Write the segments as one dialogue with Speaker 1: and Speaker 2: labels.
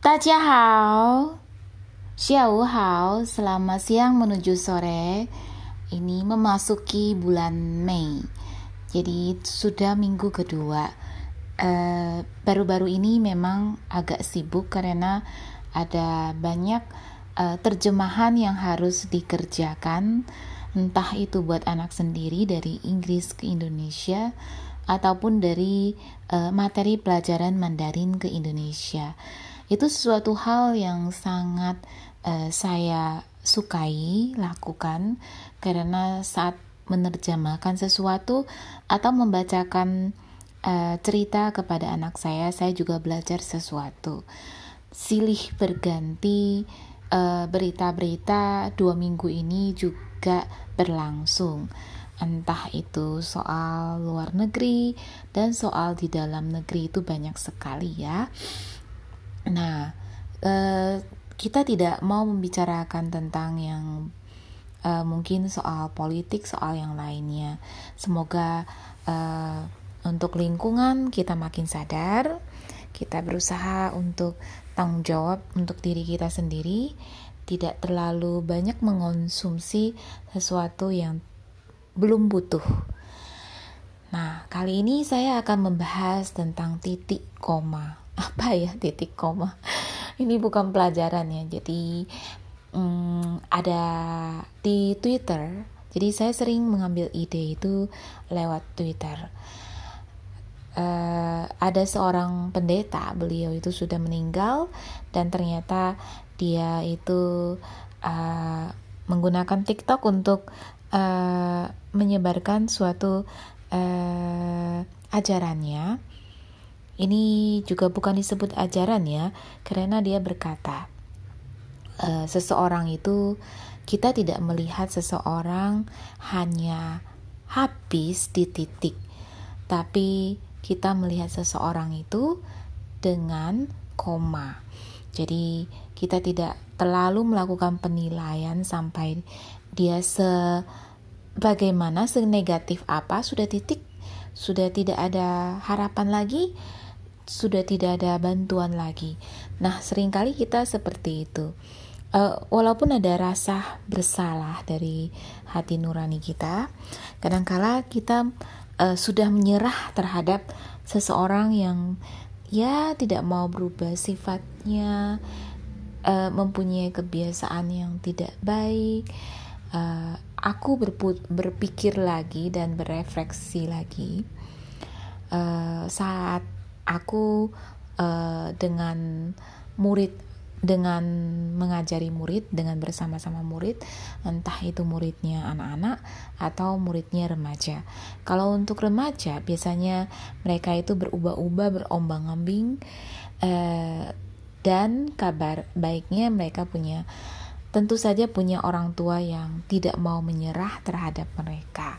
Speaker 1: Tajahao Xiao hao, selama siang menuju sore ini memasuki bulan Mei. Jadi sudah minggu kedua. Eh, baru-baru ini memang agak sibuk karena ada banyak uh, terjemahan yang harus dikerjakan, entah itu buat anak sendiri dari Inggris ke Indonesia ataupun dari uh, materi pelajaran Mandarin ke Indonesia itu sesuatu hal yang sangat uh, saya sukai lakukan karena saat menerjemahkan sesuatu atau membacakan uh, cerita kepada anak saya, saya juga belajar sesuatu. Silih berganti berita berita-berita dua minggu ini juga berlangsung. Entah itu soal luar negeri dan soal di dalam negeri itu banyak sekali ya. Nah, uh, kita tidak mau membicarakan tentang yang uh, mungkin soal politik, soal yang lainnya. Semoga uh, untuk lingkungan kita makin sadar, kita berusaha untuk tanggung jawab untuk diri kita sendiri, tidak terlalu banyak mengonsumsi sesuatu yang belum butuh. Nah, kali ini saya akan membahas tentang titik koma apa ya titik koma. Ini bukan pelajaran ya jadi hmm, ada di Twitter. Jadi saya sering mengambil ide itu lewat Twitter. Uh, ada seorang pendeta beliau itu sudah meninggal dan ternyata dia itu uh, menggunakan TikTok untuk uh, menyebarkan suatu uh, ajarannya ini juga bukan disebut ajaran ya, karena dia berkata, e, seseorang itu kita tidak melihat seseorang hanya habis di titik, tapi kita melihat seseorang itu dengan koma. Jadi kita tidak terlalu melakukan penilaian sampai dia se bagaimana senegatif apa sudah titik sudah tidak ada harapan lagi sudah tidak ada bantuan lagi. Nah, sering kali kita seperti itu. Uh, walaupun ada rasa bersalah dari hati nurani kita, kadangkala kita uh, sudah menyerah terhadap seseorang yang ya tidak mau berubah sifatnya, uh, mempunyai kebiasaan yang tidak baik. Uh, aku berpikir lagi dan berefleksi lagi uh, saat aku uh, dengan murid dengan mengajari murid dengan bersama-sama murid entah itu muridnya anak-anak atau muridnya remaja. Kalau untuk remaja biasanya mereka itu berubah-ubah berombang-ambing uh, dan kabar baiknya mereka punya tentu saja punya orang tua yang tidak mau menyerah terhadap mereka.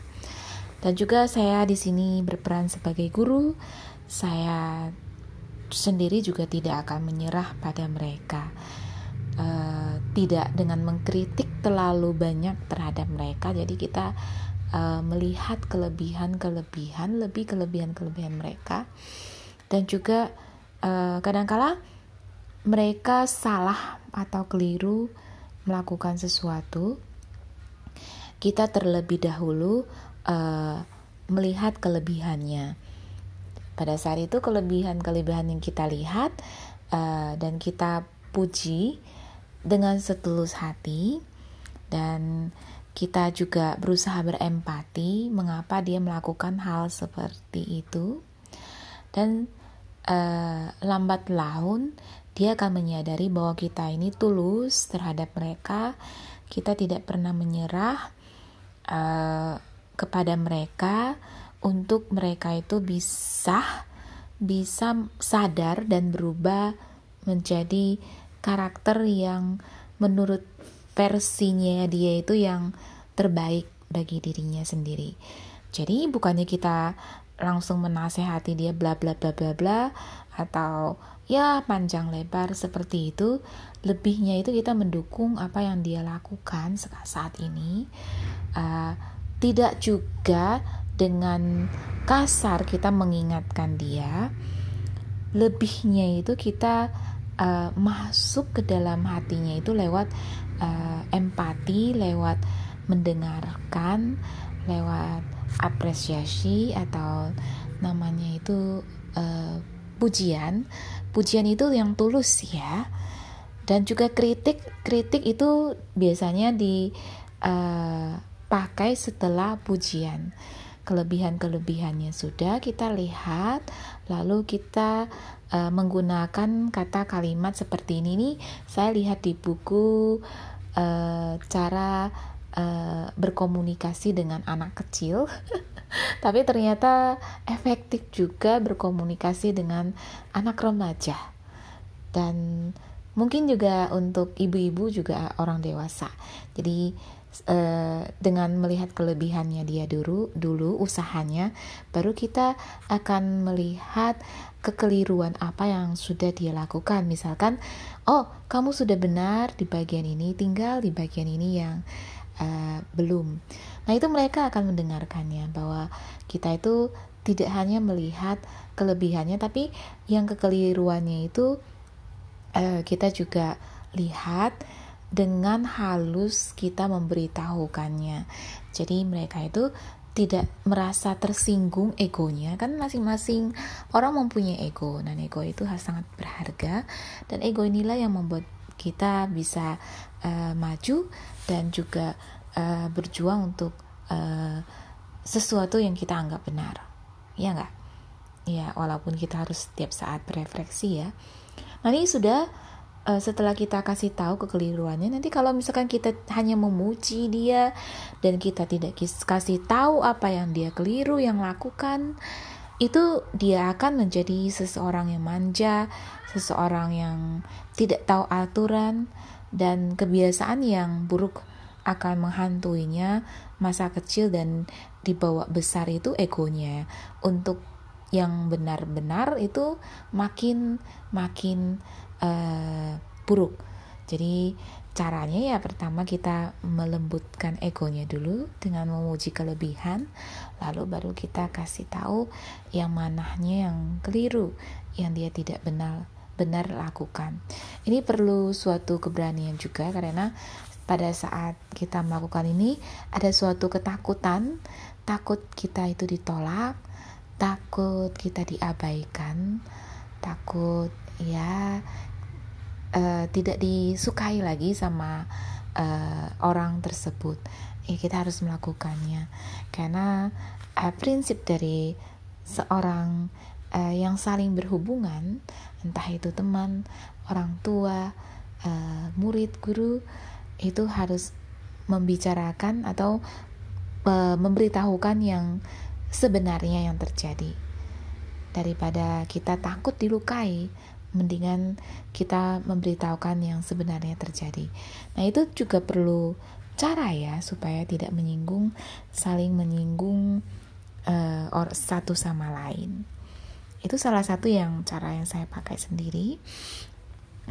Speaker 1: Dan juga saya di sini berperan sebagai guru saya sendiri juga tidak akan menyerah pada mereka. Uh, tidak dengan mengkritik terlalu banyak terhadap mereka, jadi kita uh, melihat kelebihan-kelebihan, lebih kelebihan-kelebihan mereka, dan juga uh, kadangkala mereka salah atau keliru melakukan sesuatu, kita terlebih dahulu uh, melihat kelebihannya pada saat itu kelebihan-kelebihan yang kita lihat uh, dan kita puji dengan setulus hati dan kita juga berusaha berempati mengapa dia melakukan hal seperti itu. Dan uh, lambat laun dia akan menyadari bahwa kita ini tulus terhadap mereka. Kita tidak pernah menyerah uh, kepada mereka untuk mereka itu bisa bisa sadar dan berubah menjadi karakter yang menurut versinya dia itu yang terbaik bagi dirinya sendiri. Jadi bukannya kita langsung menasehati dia bla bla bla bla bla atau ya panjang lebar seperti itu. Lebihnya itu kita mendukung apa yang dia lakukan saat ini. Uh, tidak juga dengan kasar kita mengingatkan dia lebihnya itu kita uh, masuk ke dalam hatinya itu lewat uh, empati, lewat mendengarkan, lewat apresiasi atau namanya itu uh, pujian. Pujian itu yang tulus ya. Dan juga kritik, kritik itu biasanya dipakai setelah pujian kelebihan-kelebihannya. Sudah kita lihat lalu kita uh, menggunakan kata kalimat seperti ini. Nih saya lihat di buku uh, cara uh, berkomunikasi dengan anak kecil. Tapi ternyata efektif juga berkomunikasi dengan anak remaja. Dan mungkin juga untuk ibu-ibu juga orang dewasa. Jadi uh, dengan melihat kelebihannya dia dulu dulu usahanya baru kita akan melihat kekeliruan apa yang sudah dia lakukan. Misalkan oh kamu sudah benar di bagian ini tinggal di bagian ini yang uh, belum. Nah itu mereka akan mendengarkannya bahwa kita itu tidak hanya melihat kelebihannya tapi yang kekeliruannya itu uh, kita juga lihat dengan halus kita memberitahukannya. Jadi mereka itu tidak merasa tersinggung egonya kan masing-masing orang mempunyai ego. Dan ego itu sangat berharga dan ego inilah yang membuat kita bisa uh, maju dan juga uh, berjuang untuk uh, sesuatu yang kita anggap benar. Ya enggak ya walaupun kita harus setiap saat berefleksi ya ini sudah uh, setelah kita kasih tahu kekeliruannya nanti kalau misalkan kita hanya memuji dia dan kita tidak kasih tahu apa yang dia keliru yang lakukan itu dia akan menjadi seseorang yang manja seseorang yang tidak tahu aturan dan kebiasaan yang buruk akan menghantuinya masa kecil dan dibawa besar itu egonya. Untuk yang benar-benar itu makin makin uh, buruk. Jadi caranya ya pertama kita melembutkan egonya dulu dengan memuji kelebihan, lalu baru kita kasih tahu yang manahnya yang keliru, yang dia tidak benar benar lakukan. Ini perlu suatu keberanian juga karena pada saat kita melakukan ini ada suatu ketakutan, takut kita itu ditolak, takut kita diabaikan, takut ya uh, tidak disukai lagi sama uh, orang tersebut. Ya kita harus melakukannya. Karena uh, prinsip dari seorang uh, yang saling berhubungan entah itu teman orang tua uh, murid guru itu harus membicarakan atau uh, memberitahukan yang sebenarnya yang terjadi daripada kita takut dilukai mendingan kita memberitahukan yang sebenarnya terjadi. Nah, itu juga perlu cara ya supaya tidak menyinggung, saling menyinggung uh, or satu sama lain. Itu salah satu yang cara yang saya pakai sendiri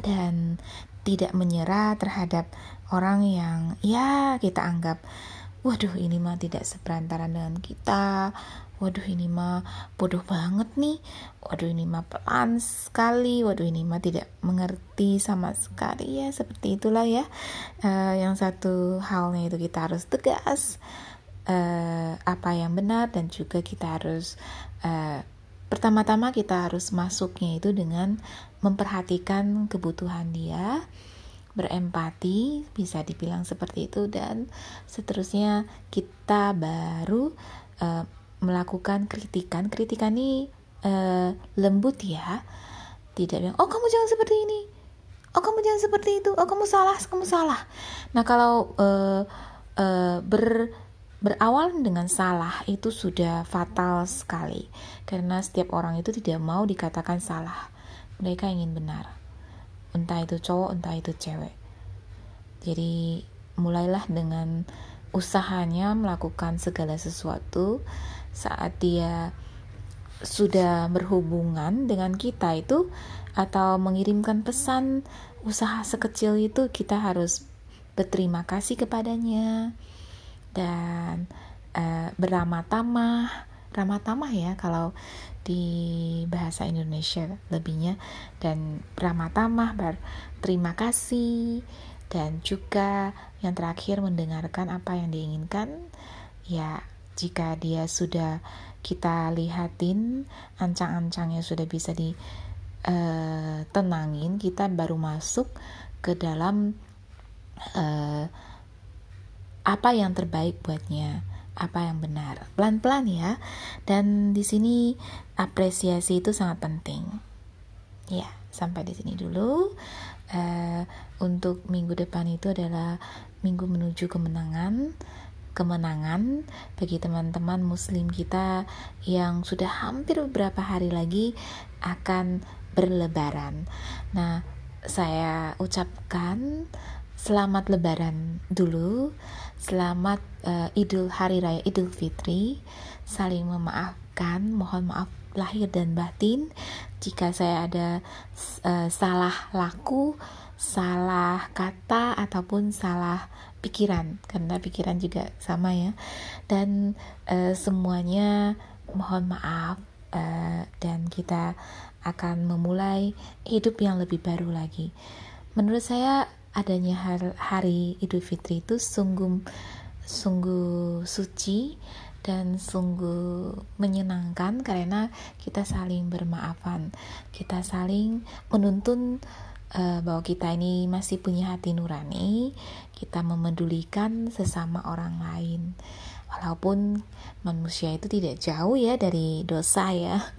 Speaker 1: dan tidak menyerah terhadap orang yang ya kita anggap waduh ini mah tidak seperantaran dengan kita. Waduh ini mah bodoh banget nih. Waduh ini mah pelan sekali. Waduh ini mah tidak mengerti sama sekali. Ya seperti itulah ya. Uh, yang satu halnya itu kita harus tegas uh, apa yang benar dan juga kita harus uh, pertama-tama kita harus masuknya itu dengan memperhatikan kebutuhan dia berempati bisa dibilang seperti itu dan seterusnya kita baru uh, melakukan kritikan. Kritikan ini uh, lembut ya. Tidak yang oh kamu jangan seperti ini. Oh kamu jangan seperti itu. Oh kamu salah kamu salah. Nah kalau uh, uh, ber berawal dengan salah itu sudah fatal sekali. Karena setiap orang itu tidak mau dikatakan salah. Mereka ingin benar entah itu cowok entah itu cewek. Jadi mulailah dengan usahanya melakukan segala sesuatu saat dia sudah berhubungan dengan kita itu atau mengirimkan pesan usaha sekecil itu kita harus berterima kasih kepadanya. Dan uh, beramah tamah ramah tamah ya kalau di bahasa Indonesia lebihnya. Dan ramah tamah berterima kasih dan juga yang terakhir mendengarkan apa yang diinginkan. Ya jika dia sudah kita lihatin ancang-ancangnya sudah bisa ditenangin uh, kita baru masuk ke dalam uh, apa yang terbaik buatnya apa yang benar. Pelan-pelan ya. Dan di sini apresiasi itu sangat penting. Ya sampai di sini dulu. Uh, untuk minggu depan itu adalah minggu menuju kemenangan. Kemenangan bagi teman-teman muslim kita yang sudah hampir beberapa hari lagi akan berlebaran. Nah, saya ucapkan selamat lebaran dulu. Selamat uh, Idul Hari Raya Idul Fitri. Saling memaafkan, mohon maaf lahir dan batin jika saya ada uh, salah laku, salah kata ataupun salah pikiran karena pikiran juga sama ya dan uh, semuanya mohon maaf uh, dan kita akan memulai hidup yang lebih baru lagi menurut saya adanya hari Idul Fitri itu sungguh sungguh suci dan sungguh menyenangkan karena kita saling bermaafan kita saling menuntun uh, bahwa kita ini masih punya hati nurani, kita memedulikan sesama orang lain. Walaupun manusia itu tidak jauh ya dari dosa ya.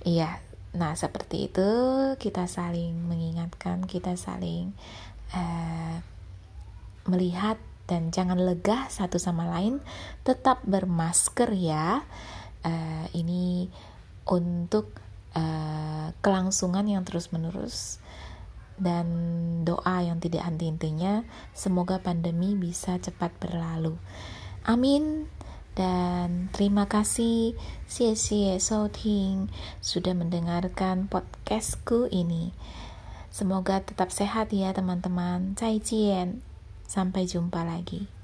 Speaker 1: Iya, nah seperti itu kita saling mengingatkan, kita saling uh, melihat dan jangan legah satu sama lain, tetap bermasker ya. Uh, ini untuk uh, kelangsungan yang terus-menerus dan doa yang tidak henti-hentinya semoga pandemi bisa cepat berlalu. Amin. Dan terima kasih Xie Ting sudah mendengarkan podcastku ini. Semoga tetap sehat ya teman-teman. Zaijian. Sampai jumpa lagi.